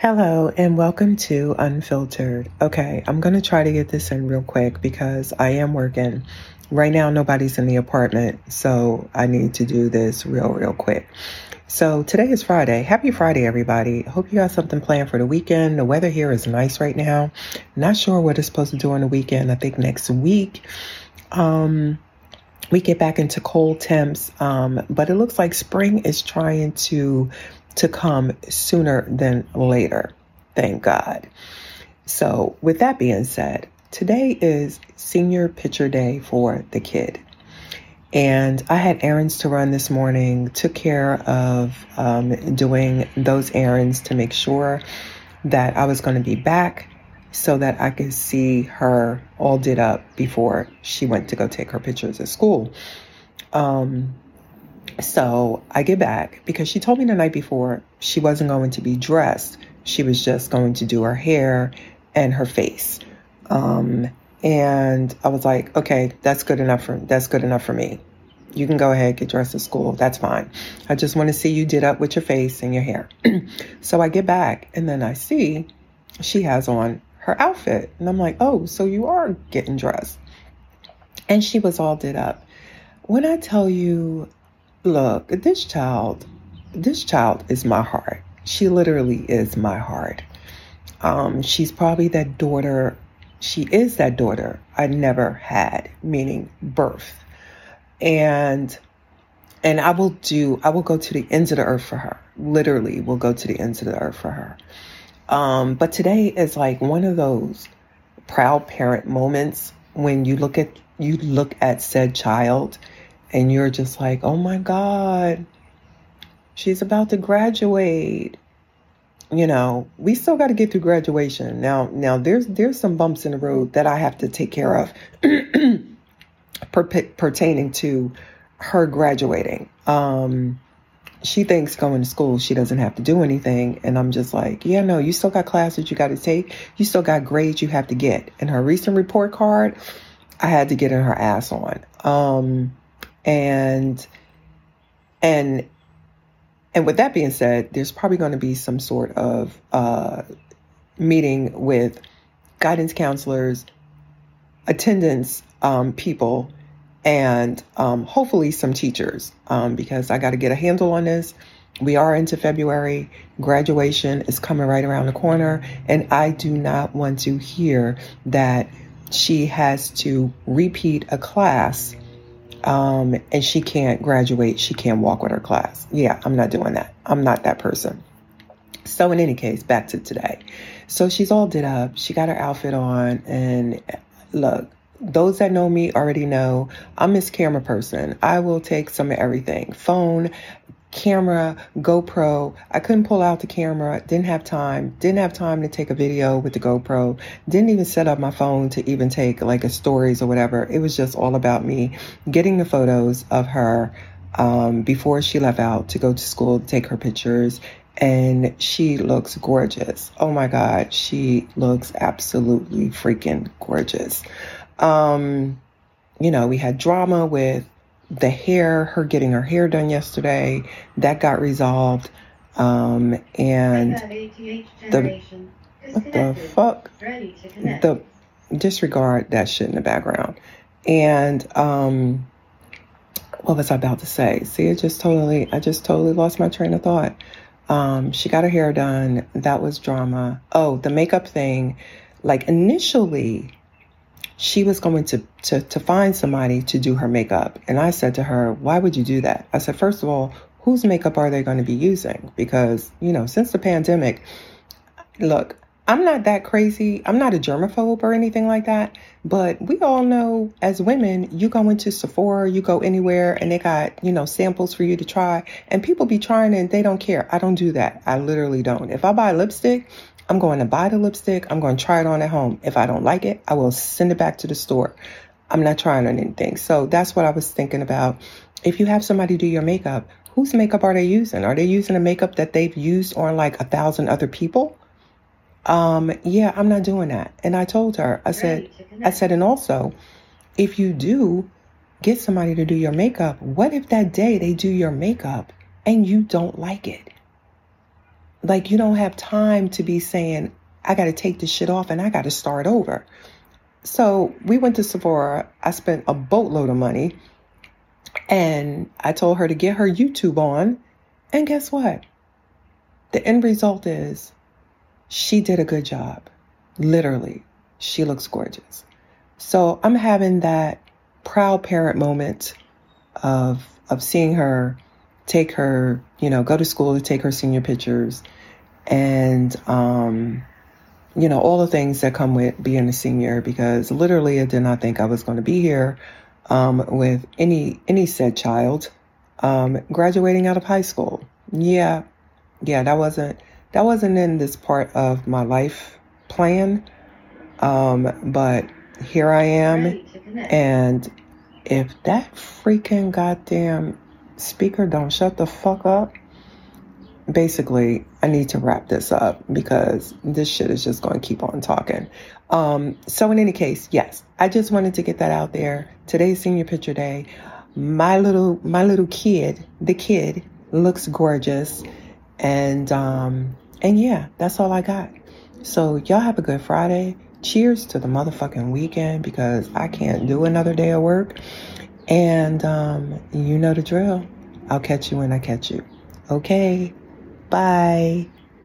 Hello and welcome to Unfiltered. Okay, I'm going to try to get this in real quick because I am working. Right now, nobody's in the apartment, so I need to do this real, real quick. So today is Friday. Happy Friday, everybody. Hope you got something planned for the weekend. The weather here is nice right now. Not sure what it's supposed to do on the weekend. I think next week. Um, we get back into cold temps, um, but it looks like spring is trying to to come sooner than later. Thank God. So, with that being said, today is senior picture day for the kid. And I had errands to run this morning, took care of um, doing those errands to make sure that I was going to be back so that I could see her all did up before she went to go take her pictures at school. Um, so I get back because she told me the night before she wasn't going to be dressed. She was just going to do her hair and her face. Um, and I was like, okay, that's good enough for that's good enough for me. You can go ahead get dressed to school. That's fine. I just want to see you did up with your face and your hair. so I get back and then I see she has on her outfit. And I'm like, oh, so you are getting dressed. And she was all did up. When I tell you Look, this child, this child is my heart. She literally is my heart. Um, she's probably that daughter. She is that daughter I never had, meaning birth. And and I will do. I will go to the ends of the earth for her. Literally, will go to the ends of the earth for her. Um, but today is like one of those proud parent moments when you look at you look at said child and you're just like, oh my God, she's about to graduate. You know, we still got to get through graduation. Now, now there's there's some bumps in the road that I have to take care of per- pertaining to her graduating. Um, she thinks going to school she doesn't have to do anything and i'm just like yeah no you still got classes you got to take you still got grades you have to get and her recent report card i had to get in her ass on um and and and with that being said, there's probably going to be some sort of uh, meeting with guidance counselors, attendance um, people, and um, hopefully some teachers um, because I got to get a handle on this. We are into February. Graduation is coming right around the corner, and I do not want to hear that she has to repeat a class um, and she can't graduate, she can't walk with her class. Yeah, I'm not doing that. I'm not that person. So, in any case, back to today. So, she's all did up. She got her outfit on. And look, those that know me already know I'm this camera person. I will take some of everything phone, camera, GoPro. I couldn't pull out the camera, didn't have time, didn't have time to take a video with the GoPro, didn't even set up my phone to even take like a stories or whatever. It was just all about me getting the photos of her um, before she left out to go to school to take her pictures. And she looks gorgeous. Oh my God, she looks absolutely freaking gorgeous. Um, you know, we had drama with the hair, her getting her hair done yesterday, that got resolved. Um, and the what the fuck? The disregard that shit in the background. And um, what was I about to say? See, it just totally, I just totally lost my train of thought. Um, she got her hair done. That was drama. Oh, the makeup thing. Like initially, she was going to, to, to find somebody to do her makeup. And I said to her, why would you do that? I said, first of all, whose makeup are they going to be using? Because, you know, since the pandemic, look, I'm not that crazy. I'm not a germaphobe or anything like that. But we all know as women, you go into Sephora, you go anywhere and they got, you know, samples for you to try. And people be trying and they don't care. I don't do that. I literally don't. If I buy lipstick, I'm going to buy the lipstick. I'm going to try it on at home. If I don't like it, I will send it back to the store. I'm not trying on anything. So that's what I was thinking about. If you have somebody do your makeup, whose makeup are they using? Are they using a makeup that they've used on like a thousand other people? Um, yeah, I'm not doing that. And I told her, I said, I said, and also, if you do get somebody to do your makeup, what if that day they do your makeup and you don't like it? like you don't have time to be saying, I got to take this shit off and I got to start over. So we went to Sephora. I spent a boatload of money and I told her to get her YouTube on. And guess what? The end result is she did a good job. Literally, she looks gorgeous. So I'm having that proud parent moment of of seeing her take her, you know, go to school to take her senior pictures and um you know, all the things that come with being a senior because literally I did not think I was going to be here um, with any any said child um, graduating out of high school. Yeah, yeah, that wasn't that wasn't in this part of my life plan. Um, but here I am, and if that freaking goddamn speaker don't shut the fuck up, basically, I need to wrap this up because this shit is just going to keep on talking. Um, so, in any case, yes, I just wanted to get that out there. Today's senior picture day. My little, my little kid, the kid, looks gorgeous, and um, and yeah, that's all I got. So y'all have a good Friday. Cheers to the motherfucking weekend because I can't do another day of work. And um, you know the drill. I'll catch you when I catch you. Okay. Bye.